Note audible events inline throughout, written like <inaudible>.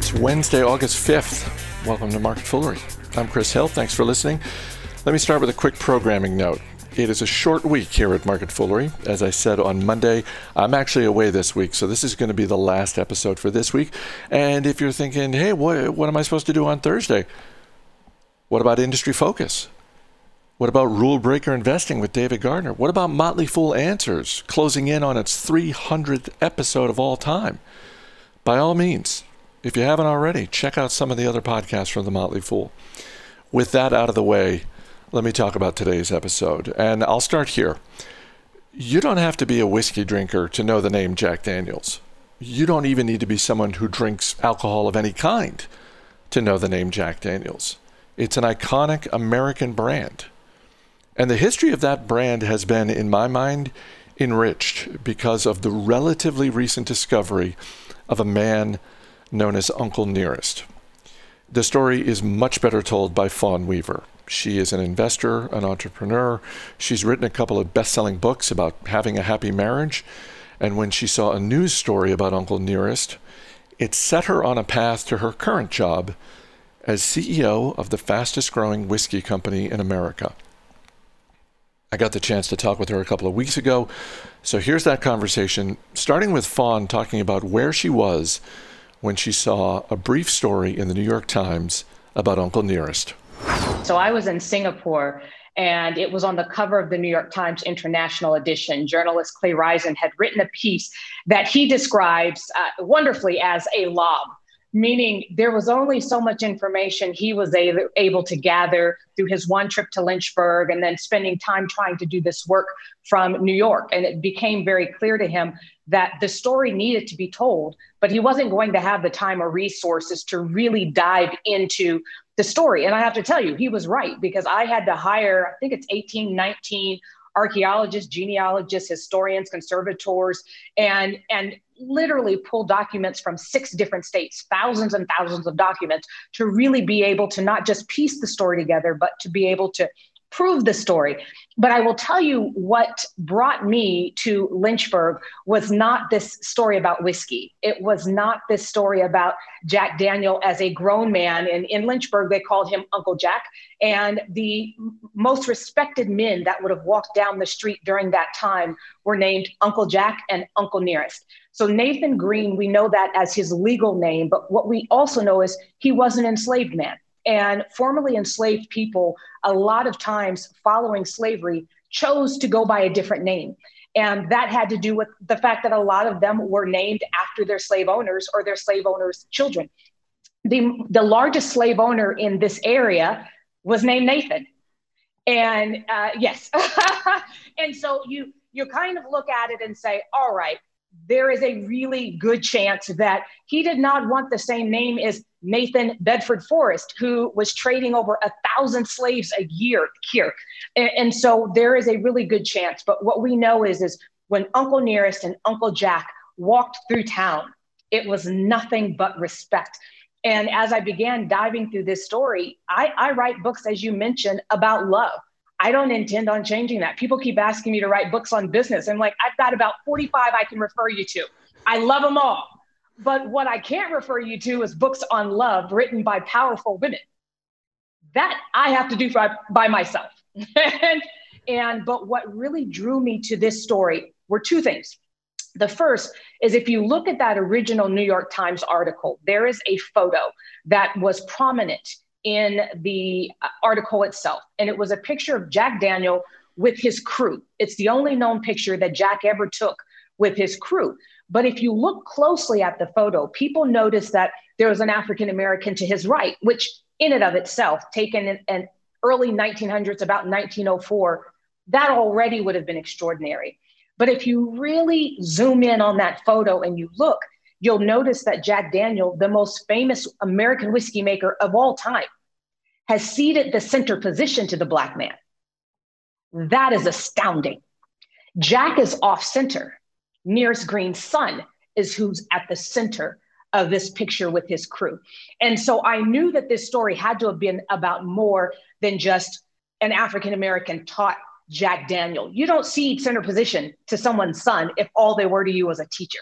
It's Wednesday, August 5th. Welcome to Market Foolery. I'm Chris Hill. Thanks for listening. Let me start with a quick programming note. It is a short week here at Market Foolery. As I said on Monday, I'm actually away this week, so this is going to be the last episode for this week. And if you're thinking, hey, what, what am I supposed to do on Thursday? What about Industry Focus? What about Rule Breaker Investing with David Gardner? What about Motley Fool Answers, closing in on its 300th episode of all time? By all means, if you haven't already, check out some of the other podcasts from the Motley Fool. With that out of the way, let me talk about today's episode. And I'll start here. You don't have to be a whiskey drinker to know the name Jack Daniels. You don't even need to be someone who drinks alcohol of any kind to know the name Jack Daniels. It's an iconic American brand. And the history of that brand has been, in my mind, enriched because of the relatively recent discovery of a man known as Uncle Nearest. The story is much better told by Fawn Weaver. She is an investor, an entrepreneur. She's written a couple of best selling books about having a happy marriage. And when she saw a news story about Uncle Nearest, it set her on a path to her current job as CEO of the fastest growing whiskey company in America. I got the chance to talk with her a couple of weeks ago. So here's that conversation, starting with Fawn talking about where she was when she saw a brief story in the New York Times about Uncle Nearest. So I was in Singapore and it was on the cover of the New York Times International Edition. Journalist Clay Risen had written a piece that he describes uh, wonderfully as a lob meaning there was only so much information he was able to gather through his one trip to Lynchburg and then spending time trying to do this work from New York. And it became very clear to him that the story needed to be told, but he wasn't going to have the time or resources to really dive into the story. And I have to tell you, he was right because I had to hire, I think it's 18, 19 archaeologists, genealogists, historians, conservators, and and literally pull documents from six different states, thousands and thousands of documents, to really be able to not just piece the story together, but to be able to prove the story. But I will tell you what brought me to Lynchburg was not this story about whiskey. It was not this story about Jack Daniel as a grown man. And in Lynchburg, they called him Uncle Jack. And the most respected men that would have walked down the street during that time were named Uncle Jack and Uncle Nearest. So Nathan Green, we know that as his legal name, but what we also know is he was an enslaved man. And formerly enslaved people, a lot of times following slavery, chose to go by a different name. And that had to do with the fact that a lot of them were named after their slave owners or their slave owners' children. The, the largest slave owner in this area was named Nathan. And uh, yes, <laughs> and so you you kind of look at it and say, all right, there is a really good chance that he did not want the same name as Nathan Bedford Forrest, who was trading over a thousand slaves a year here. And, and, so there is a really good chance. But what we know is, is when Uncle Nearest and Uncle Jack walked through town, it was nothing but respect. And as I began diving through this story, I, I write books, as you mentioned, about love. I don't intend on changing that. People keep asking me to write books on business. I'm like, I've got about 45 I can refer you to. I love them all. But what I can't refer you to is books on love written by powerful women. That I have to do by, by myself. <laughs> and, and but what really drew me to this story were two things. The first is if you look at that original New York Times article, there is a photo that was prominent in the uh, article itself. And it was a picture of Jack Daniel with his crew. It's the only known picture that Jack ever took with his crew. But if you look closely at the photo, people notice that there was an African American to his right, which in and of itself, taken in, in early 1900s, about 1904, that already would have been extraordinary. But if you really zoom in on that photo and you look, you'll notice that Jack Daniel, the most famous American whiskey maker of all time, has ceded the center position to the Black man. That is astounding. Jack is off center. Nearest Green's son is who's at the center of this picture with his crew. And so I knew that this story had to have been about more than just an African American taught Jack Daniel. You don't cede center position to someone's son if all they were to you was a teacher.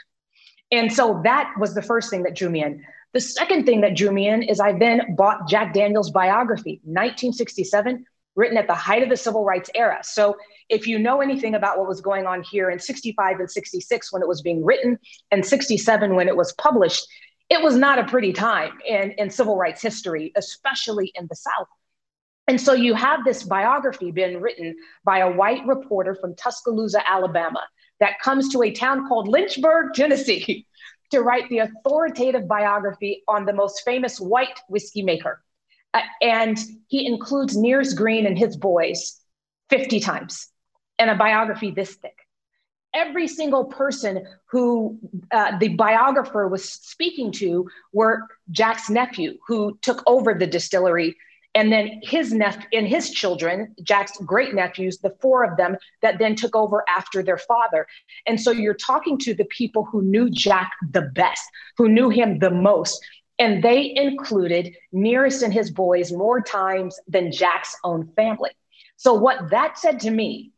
And so that was the first thing that drew me in. The second thing that drew me in is I then bought Jack Daniels' biography, 1967, written at the height of the civil rights era. So if you know anything about what was going on here in 65 and 66 when it was being written and 67 when it was published, it was not a pretty time in, in civil rights history, especially in the South. And so you have this biography being written by a white reporter from Tuscaloosa, Alabama, that comes to a town called Lynchburg, Tennessee, <laughs> to write the authoritative biography on the most famous white whiskey maker. Uh, and he includes Nearest Green and his boys 50 times in a biography this thick. Every single person who uh, the biographer was speaking to were Jack's nephew, who took over the distillery and then his nephew and his children, Jack's great nephews, the four of them that then took over after their father. And so you're talking to the people who knew Jack the best, who knew him the most. And they included Nearest and his boys more times than Jack's own family. So, what that said to me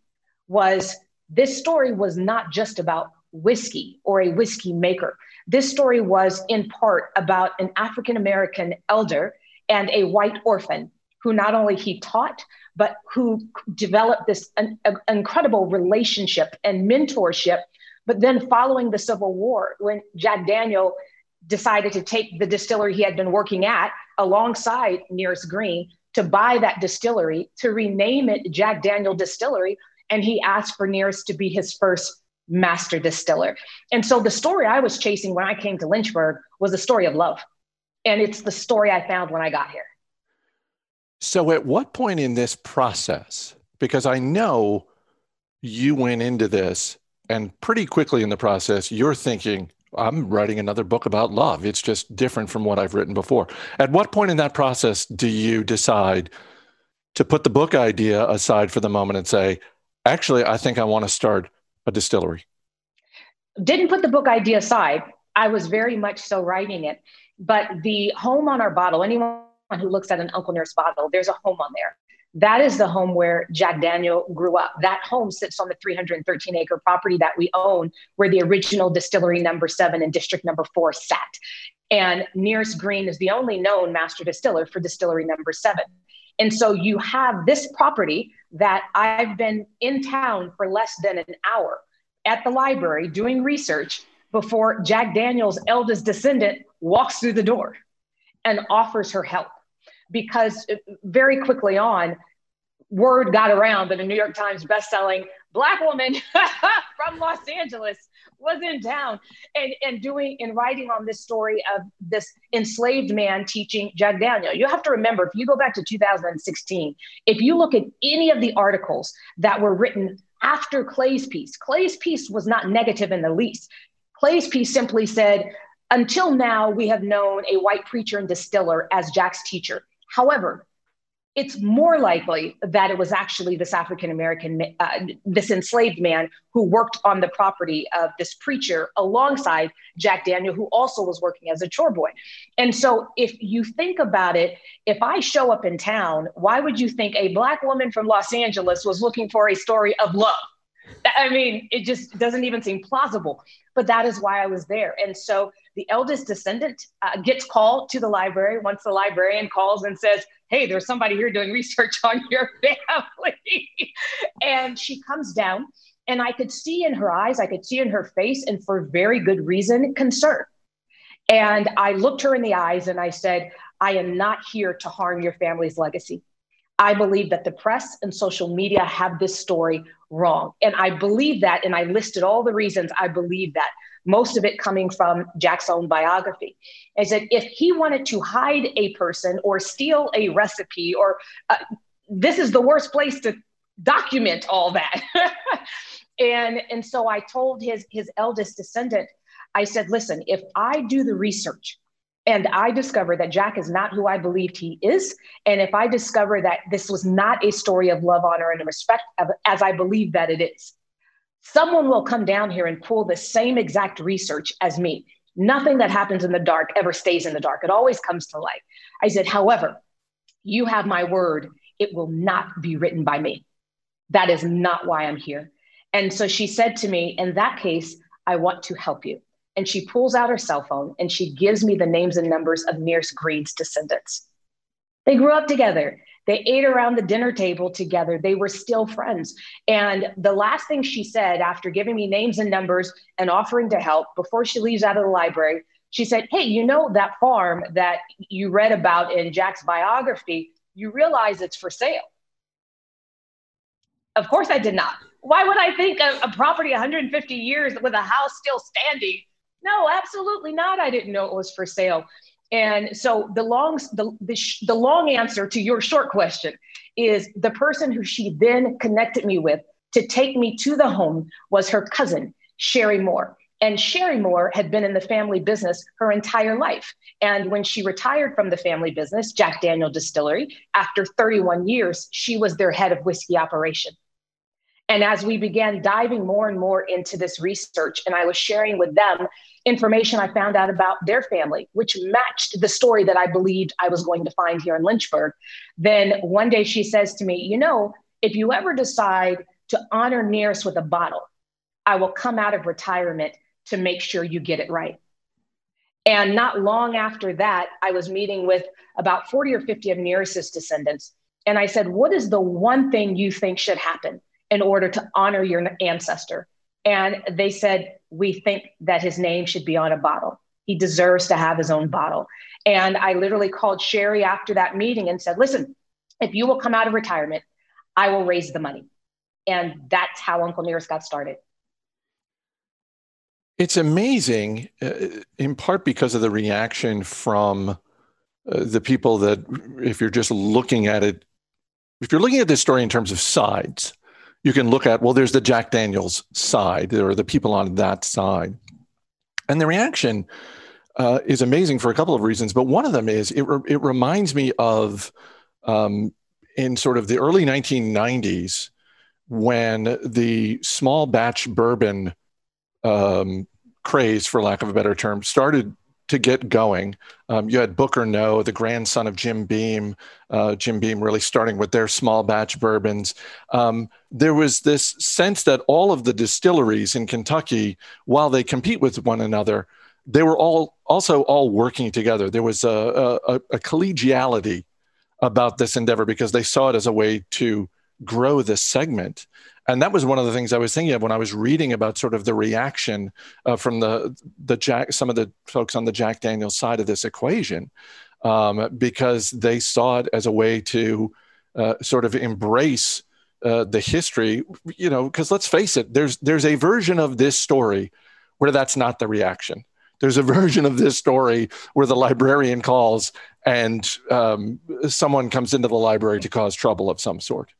was this story was not just about whiskey or a whiskey maker. This story was in part about an African American elder and a white orphan who not only he taught, but who developed this incredible relationship and mentorship. But then, following the Civil War, when Jack Daniel decided to take the distillery he had been working at alongside Nearest Green to buy that distillery, to rename it Jack Daniel Distillery, and he asked for Nearest to be his first master distiller. And so the story I was chasing when I came to Lynchburg was a story of love. And it's the story I found when I got here. So, at what point in this process, because I know you went into this and pretty quickly in the process, you're thinking, I'm writing another book about love. It's just different from what I've written before. At what point in that process do you decide to put the book idea aside for the moment and say, actually, I think I want to start a distillery? Didn't put the book idea aside. I was very much so writing it. But the home on our bottle, anyone who looks at an Uncle Nearest bottle, there's a home on there. That is the home where Jack Daniel grew up. That home sits on the 313 acre property that we own, where the original distillery number seven and district number four sat. And Nearest Green is the only known master distiller for distillery number seven. And so you have this property that I've been in town for less than an hour at the library doing research before Jack Daniels' eldest descendant walks through the door and offers her help. Because uh, very quickly on, word got around that a New York Times bestselling Black woman <laughs> from Los Angeles was in town and, and doing and writing on this story of this enslaved man teaching Jack Daniel. You have to remember, if you go back to 2016, if you look at any of the articles that were written after Clay's piece, Clay's piece was not negative in the least. Clay's piece simply said, until now, we have known a white preacher and distiller as Jack's teacher. However, it's more likely that it was actually this African American, uh, this enslaved man who worked on the property of this preacher alongside Jack Daniel, who also was working as a chore boy. And so, if you think about it, if I show up in town, why would you think a Black woman from Los Angeles was looking for a story of love? I mean, it just doesn't even seem plausible. But that is why I was there. And so the eldest descendant uh, gets called to the library once the librarian calls and says, Hey, there's somebody here doing research <laughs> on your family. and she comes down, and I could see in her eyes, I could see in her face, and for very good reason, concern. And I looked her in the eyes and I said, I am not here to harm your family's legacy. I believe that the press and social media have this story wrong. And I believe that, and I listed all the reasons I believe that, most of it coming from Jack's own biography. is that if he wanted to hide a person or steal a recipe, or uh, this is the worst place to document all that. <laughs> and, and so I told his, his eldest descendant, I said, listen, if I do the research, and I discover that Jack is not who I believed he is. And if I discover that this was not a story of love, honor, and respect as I believe that it is, someone will come down here and pull the same exact research as me. Nothing that happens in the dark ever stays in the dark, it always comes to light. I said, however, you have my word, it will not be written by me. That is not why I'm here. And so she said to me, in that case, I want to help you. and she pulls out her cell phone and she gives me the names and numbers of Nearest Green's descendants. They grew up together. They ate around the dinner table together. They were still friends. And the last thing she said after giving me names and numbers and offering to help before she leaves out of the library, she said, Hey, you know that farm that you read about in Jack's biography? You realize it's for sale. Of course, I did not. Why would I think a, a property 150 years with a house still standing? No, absolutely not. I didn't know it was for sale. And so the long the, the, sh- the long answer to your short question is the person who she then connected me with to take me to the home was her cousin Sherry Moore. And Sherry Moore had been in the family business her entire life. And when she retired from the family business, Jack Daniel Distillery, after 31 years, she was their head of whiskey operation. And as we began diving more and more into this research, and I was sharing with them information I found out about their family, which matched the story that I believed I was going to find here in Lynchburg, then one day she says to me, You know, if you ever decide to honor Nearest with a bottle, I will come out of retirement to make sure you get it right. And not long after that, I was meeting with about 40 or 50 of Nearest's descendants. And I said, What is the one thing you think should happen? in order to honor your ancestor. And they said, We think that his name should be on a bottle. He deserves to have his own bottle. And I literally called Sherry after that meeting and said, Listen, if you will come out of retirement, I will raise the money. And that's how Uncle Nearest got started. It's amazing, uh, in part because of the reaction from uh, the people that, if you're just looking at it, if you're looking at this story in terms of sides, you can look at well there's the jack daniels side there are the people on that side. And the reaction uh, is amazing for a couple of reasons but one of them is it, re- it reminds me of um, in sort of the early 1990s when the small batch bourbon um, craze for lack of a better term started to get going. Um, you had Booker Noe, the grandson of Jim Beam, uh, Jim Beam really starting with their small batch bourbons. Um, there was this sense that all of the distilleries in Kentucky, while they compete with one another, they were all also all working together. There was a, a, a collegiality about this endeavor because they saw it as a way to grow this segment and that was one of the things I was thinking of when I was reading about sort of the reaction uh, from the the Jack some of the folks on the Jack Daniels side of this equation, um, because they saw it as a way to uh, sort of embrace uh, the history. You know, because let's face it, there's there's a version of this story where that's not the reaction. There's a <laughs> version of this story where the librarian calls and um, someone comes into the library to cause trouble of some sort.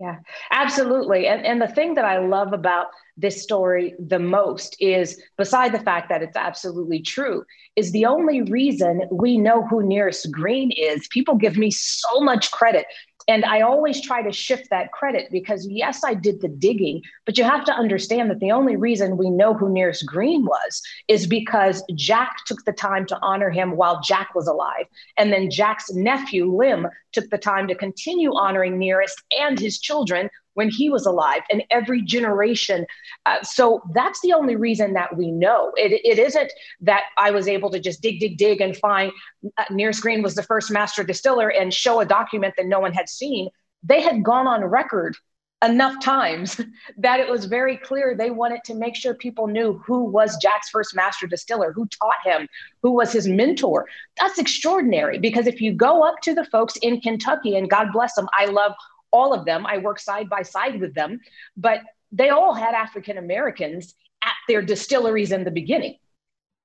Yeah, absolutely. And, and the thing that I love about this story the most is, beside the fact that it's absolutely true, is the only reason we know who Nearest Green is. People give me so much credit and I always try to shift that credit because, yes, I did the digging, but you have to understand that the only reason we know who Nearest Green was is because Jack took the time to honor him while Jack was alive. And then Jack's nephew, Lem, took the time to continue honoring Nearest and his children when he was alive and every generation. Uh, so that's the only reason that we know. It, it isn't that I was able to just dig, dig, dig and find uh, Nearest Green was the first master distiller and show a document that no one had seen. They had gone on record enough times <laughs> that it was very clear they wanted to make sure people knew who was Jack's first master distiller, who taught him, who was his mentor. That's extraordinary because if you go up to the folks in Kentucky, and God bless them, I love all of them. I work side by side with them, but they all had African Americans at their distilleries in the beginning.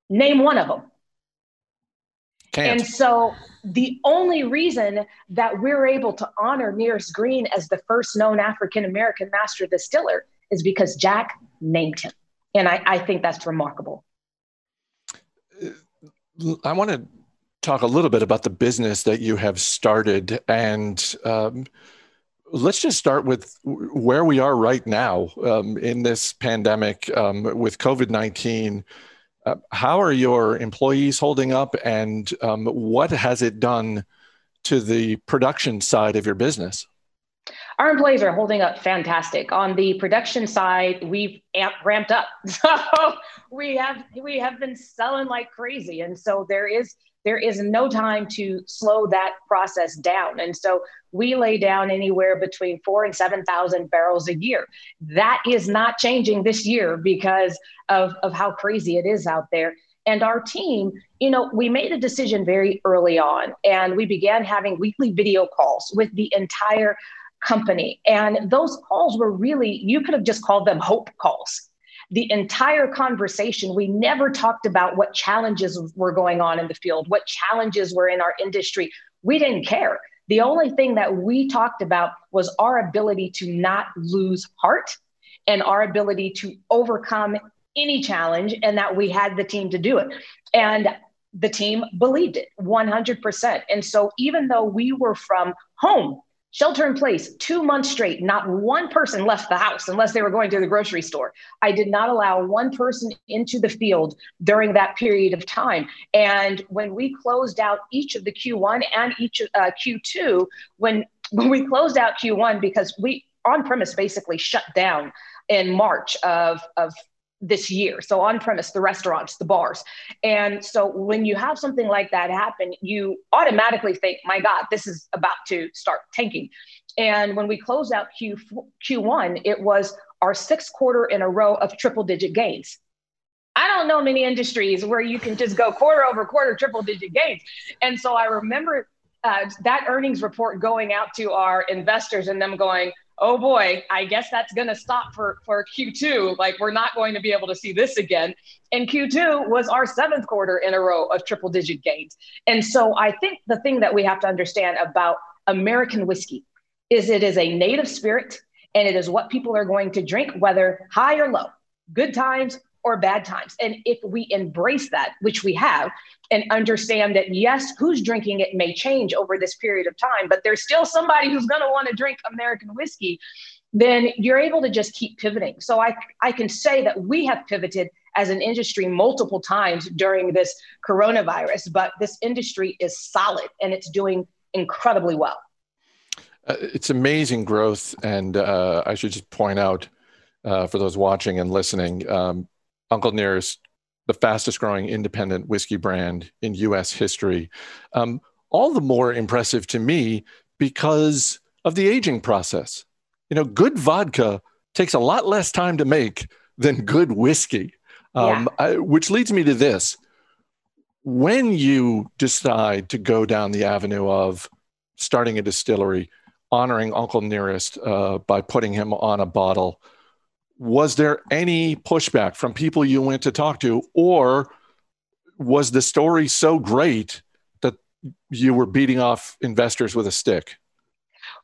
Name one of them. Can't. And so the only reason that we're able to honor Nearest Green as the first known African American master distiller is because Jack named him. And I, I think that's remarkable. I want to talk a little bit about the business that you have started and um, let's just start with where we are right now um, in this pandemic um, with COVID 19. Uh, how are your employees holding up, and um, what has it done to the production side of your business? Our employees are holding up fantastic. On the production side, we've amp, ramped up. <laughs> So we have we have been selling like crazy. And so there is there is no time to slow that process down. And so we lay down anywhere between four and 7,000 barrels a year. That is not changing this year because of, of how crazy it is out there. And our team, you know, we made a decision very early on and we began having weekly video calls with the entire company. And those calls were really, you could have just called them hope calls. The entire conversation, we never talked about what challenges were going on in the field, what challenges were in our industry. We didn't care. The only thing that we talked about was our ability to not lose heart and our ability to overcome any challenge and that we had the team to do it. And the team believed it 100%. And so even though we were from home, shelter in place, two months straight, not one person left the house unless they were going to the grocery store. I did not allow one person into the field during that period of time. And when we closed out each of the Q1 and each uh, Q2, when when we closed out Q1 because we on premise basically shut down in March of, of this year. So on premise, the restaurants, the bars. And so when you have something like that happen, you automatically think, my God, this is about to start tanking. And when we closed out Q, Q1, it was our sixth quarter in a row of triple digit gains. I don't know many industries where you can just go quarter over quarter, triple digit gains. And so I remember uh, that earnings report going out to our investors and them going, oh boy, I guess that's going to stop for, for Q2. Like, we're not going to be able to see this again. And Q2 was our seventh quarter in a row of triple digit gains. And so I think the thing that we have to understand about American whiskey is it is a native spirit and it is what people are going to drink, whether high or low, good times or bad times. And if we embrace that, which we have, and understand that yes, who's drinking it may change over this period of time, but there's still somebody who's going to want to drink American whiskey, then you're able to just keep pivoting. So I, I can say that we have pivoted as an industry multiple times during this coronavirus, but this industry is solid and it's doing incredibly well. Uh, it's amazing growth. And uh, I should just point out uh, for those watching and listening, um, Uncle Nearest the fastest growing independent whiskey brand in US history. Um, all the more impressive to me because of the aging process. You know, good vodka takes a lot less time to make than good whiskey, um, yeah. I, which leads me to this. When you decide to go down the avenue of starting a distillery, honoring Uncle Nearest uh, by putting him on a bottle, was there any pushback from people you went to talk to, or was the story so great that you were beating off investors with a stick?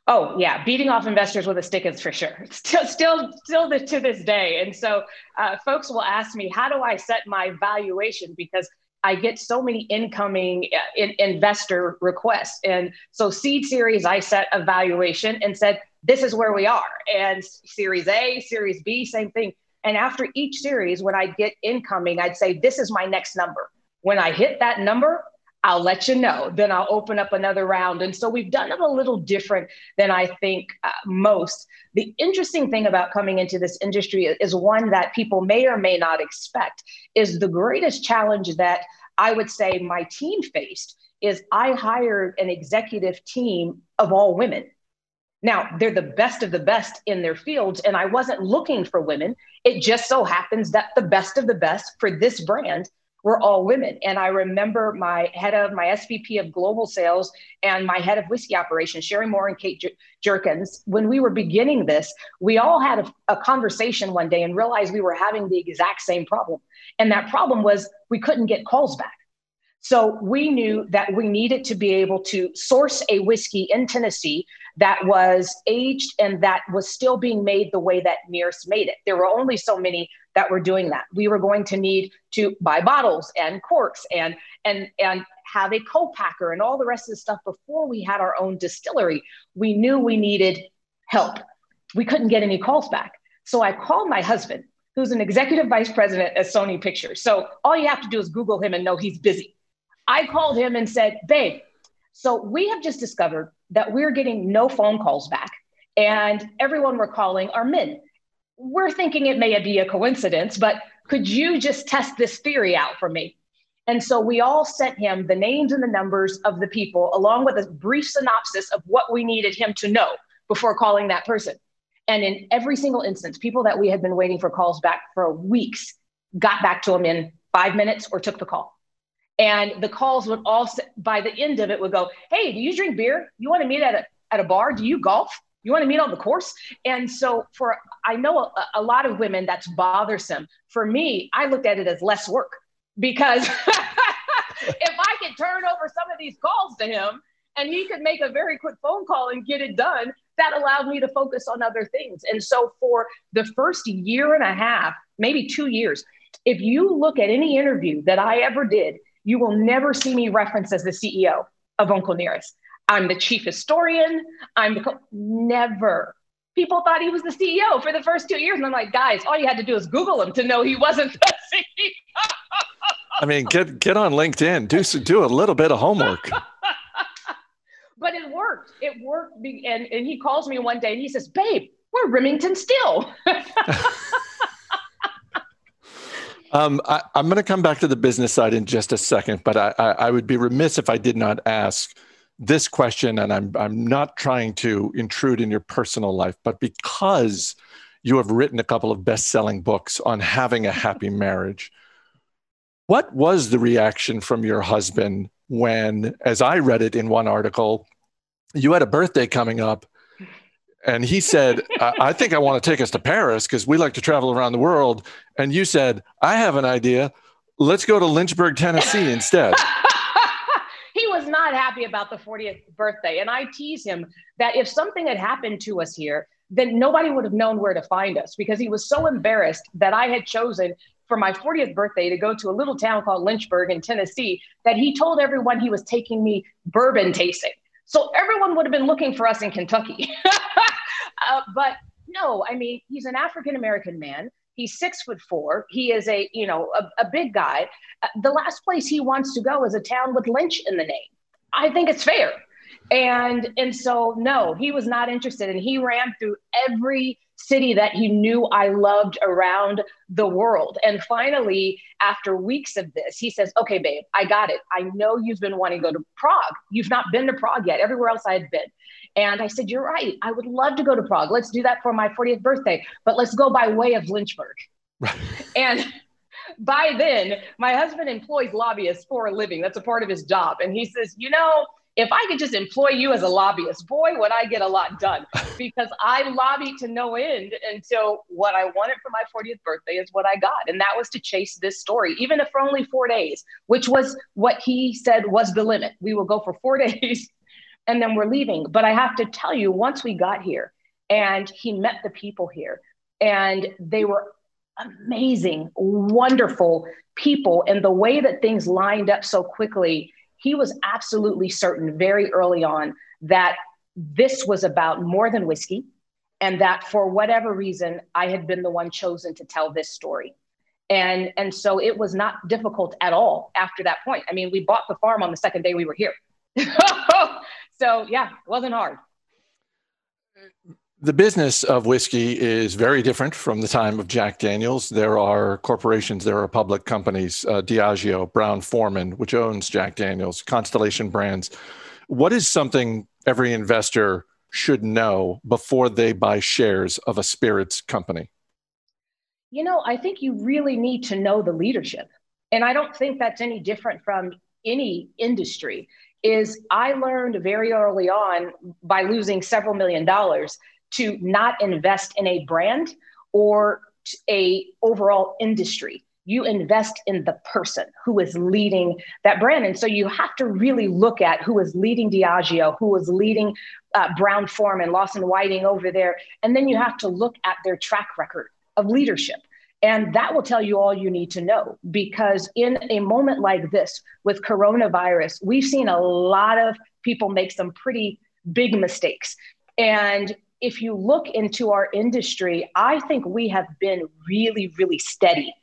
Oh yeah, beating off investors with a stick is for sure. <laughs> Still, still, still to this day. And so, uh, folks will ask me, how do I set my valuation? Because I get so many incoming uh, in, investor requests. And so, seed series, I set a valuation and said, this is where we are. And series A, series B, same thing. And after each series, when I'd get incoming, I'd say, this is my next number. When I hit that number, I'll let you know. Then I'll open up another round. And so we've done it a little different than I think uh, most. The interesting thing about coming into this industry is one that people may or may not expect is the greatest challenge that I would say my team faced is I hired an executive team of all women. Now, they're the best of the best in their fields, and I wasn't looking for women. It just so happens that the best of the best for this brand were all women. And I remember my head of my SVP of global sales and my head of whiskey operations, Sherry Moore and Kate Jerkens, when we were beginning this, we all had a, a conversation one day and realized we were having the exact same problem. And that problem was we couldn't get calls back. So we knew that we needed to be able to source a whiskey in Tennessee that was aged and that was still being made the way that Nearest made it. There were only so many that were doing that. We were going to need to buy bottles and corks and and and have a co-packer and all the rest of the stuff before we had our own distillery. We knew we needed help. We couldn't get any calls back. So I called my husband, who's an executive vice president at Sony Pictures. So all you have to do is Google him and know he's busy. I called him and said, babe, so we have just discovered that we're getting no phone calls back And everyone we're calling are men. We're thinking it may be a coincidence, but could you just test this theory out for me? And so we all sent him the names and the numbers of the people, along with a brief synopsis of what we needed him to know before calling that person. And in every single instance, people that we had been waiting for calls back for weeks got back to him in five minutes or took the call. And the calls would all, by the end of it, would go, Hey, do you drink beer? You want to meet at a, at a bar? Do you golf? You want to meet on the course? And so, for I know a, a lot of women that's bothersome. For me, I looked at it as less work because <laughs> if I could turn over some of these calls to him and he could make a very quick phone call and get it done, that allowed me to focus on other things. And so for the first year and a half, maybe two years, if you look at any interview that I ever did, you will never see me referenced as the CEO of Uncle Nearest. I'm the chief historian. I'm the co- never. People thought he was the CEO for the first two years. And I'm like, guys, all you had to do is Google him to know he wasn't the <laughs> CEO. I mean, get get on LinkedIn. Do do a little bit of homework. <laughs> but it worked. It worked. And, and he calls me one day and he says, Babe, we're Remington Steele. <laughs> um, I, am going to come back to the business side in just a second, but I, I, I would be remiss if I did not ask this question. And I'm, I'm not trying to intrude in your personal life, but because you have written a couple of best selling books on having a happy <laughs> marriage. What was the reaction from your husband when, as I read it in one article, you had a birthday coming up and he said, I, I think I want to take us to Paris because we like to travel around the world. And you said, I have an idea. Let's go to Lynchburg, Tennessee instead. <laughs> he was not happy about the 40th birthday. And I tease him that if something had happened to us here, then nobody would have known where to find us because he was so embarrassed that I had chosen for my 40th birthday to go to a little town called Lynchburg in Tennessee that he told everyone he was taking me bourbon tasting. So everyone would have been looking for us in Kentucky. <laughs> uh, but no, I mean, he's an African American man. He's six foot four. He is a, you know, a, a big guy. Uh, the last place he wants to go is a town with Lynch in the name. I think it's fair. And and so no, he was not interested. And he ran through every city that he knew I loved around the world. And finally, after weeks of this, he says, Okay, babe, I got it. I know you've been wanting to go to Prague. You've not been to Prague yet. Everywhere else I had been. And I said, You're right. I would love to go to Prague. Let's do that for my 40th birthday, but let's go by way of Lynchburg. Right. and by then, my husband employs lobbyists for a living. That's a part of his job. And he says, You know, if I could just employ you as a lobbyist, boy, would I get a lot done <laughs> because I lobbied to no end until what I wanted for my 40th birthday is what I got. And that was to chase this story, even if for only four days, which was what he said was the limit. We will go for four <laughs> days and then we're leaving. But I have to tell you, once we got here and he met the people here, and they were amazing, wonderful people, and the way that things lined up so quickly he was absolutely certain very early on that this was about more than whiskey and that for whatever reason i had been the one chosen to tell this story. And and so it was not difficult at all after that point. I mean we bought the farm on the second day we were here. <laughs> So yeah it wasn't hard mm-hmm. The business of whiskey is very different from the time of Jack Daniels. There are corporations, there are public companies, uh, Diageo, Brown Forman, which owns Jack Daniels, Constellation Brands. What is something every investor should know before they buy shares of a spirits company? You know, I think you really need to know the leadership. And I don't think that's any different from any industry is I learned very early on by losing several million dollars to not invest in a brand or a overall industry you invest in the person who is leading that brand. And so you have to really look at who is leading Diageo, who is leading uh, Brown Forman, Lawson Whiting over there. And then you have to look at their track record of leadership. And that will tell you all you need to know because in a moment like this with coronavirus, we've seen a lot of people make some pretty big mistakes. And if you look into our industry, I think we have been really, really steady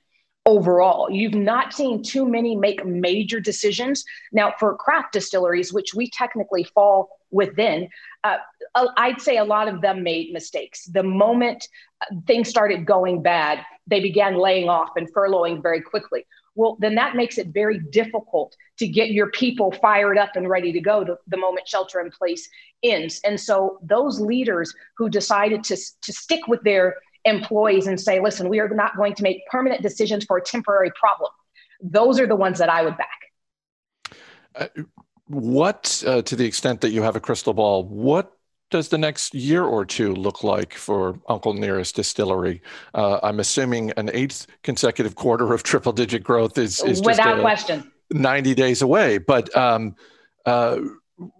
overall. You've not seen too many make major decisions. Now, for craft distilleries, which we technically fall within, uh, I'd say a lot of them made mistakes. The moment uh, things started going bad, they began laying off and furloughing very quickly. Well, then that makes it very difficult to get your people fired up and ready to go to the moment shelter in place ends. And so those leaders who decided to, to stick with their employees and say, listen, we are not going to make permanent decisions for a temporary problem, those are the ones that I would back. Uh, what, uh, to the extent that you have a crystal ball, what does the next year or two look like for Uncle Nearest Distillery? Uh, I'm assuming an eighth consecutive quarter of triple digit growth is, is without question 90 days away. But um, uh,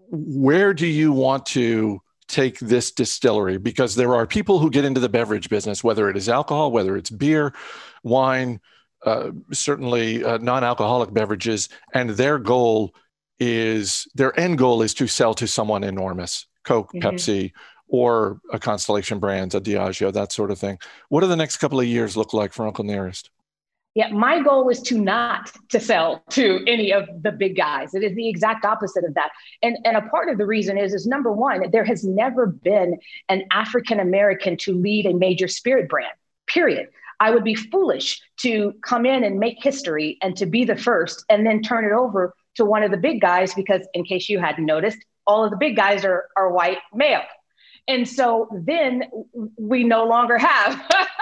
where do you want to take this distillery? Because there are people who get into the beverage business, whether it is alcohol, whether it's beer, wine, uh, certainly uh, non alcoholic beverages, and their goal is their end goal is to sell to someone enormous Coke, mm-hmm. Pepsi, or a Constellation Brands, a Diageo, that sort of thing. What do the next couple of years look like for Uncle Nearest? Yeah, my goal is to not to sell to any of the big guys. It is the exact opposite of that. And and a part of the reason is is number one, there has never been an African American to lead a major spirit brand. Period. I would be foolish to come in and make history and to be the first and then turn it over to one of the big guys because in case you hadn't noticed, all of the big guys are, are white male. And so then we no longer have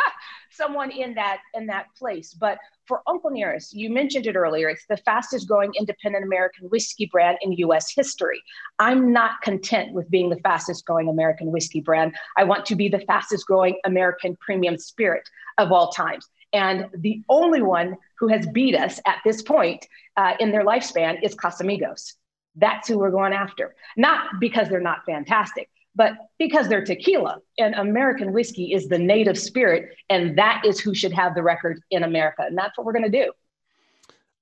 <laughs> someone in that in that place. But for Uncle Nearest, you mentioned it earlier. It's the fastest growing independent American whiskey brand in U.S. history. I'm not content with being the fastest growing American whiskey brand. I want to be the fastest growing American premium spirit of all times. And the only one who has beat us at this point uh, in their lifespan is Casamigos. That's who we're going after. Not because they're not fantastic, but because they're tequila and American whiskey is the native spirit. And that is who should have the record in America. And that's what we're going to do.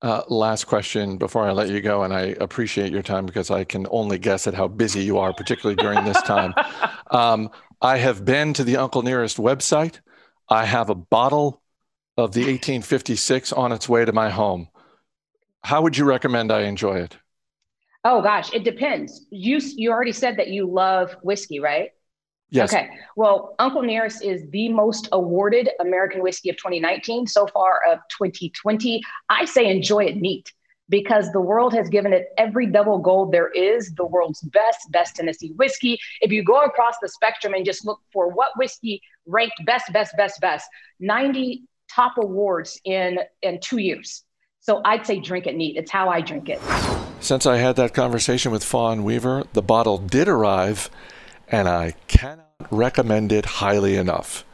Uh, last question before I let you go, and I appreciate your time because I can only guess at how busy you are, particularly during this time. <laughs> um, I have been to the Uncle Nearest website. I have a bottle of the 1856 on its way to my home. How would you recommend I enjoy it? Oh gosh, it depends. You you already said that you love whiskey, right? Yes. Okay. Well, Uncle Nearest is the most awarded American whiskey of 2019 so far of 2020. I say enjoy it neat because the world has given it every double gold there is, the world's best, best Tennessee whiskey. If you go across the spectrum and just look for what whiskey ranked best, best, best, best, 90 top awards in in 2 years. So I'd say drink it neat. It's how I drink it. Since I had that conversation with Fawn Weaver, the bottle did arrive, and I cannot recommend it highly enough.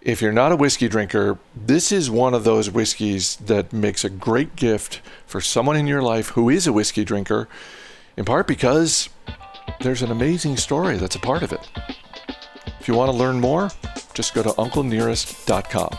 If you're not a whiskey drinker, this is one of those whiskeys that makes a great gift for someone in your life who is a whiskey drinker, in part because there's an amazing story that's a part of it. If you want to learn more, just go to unclenearest.com.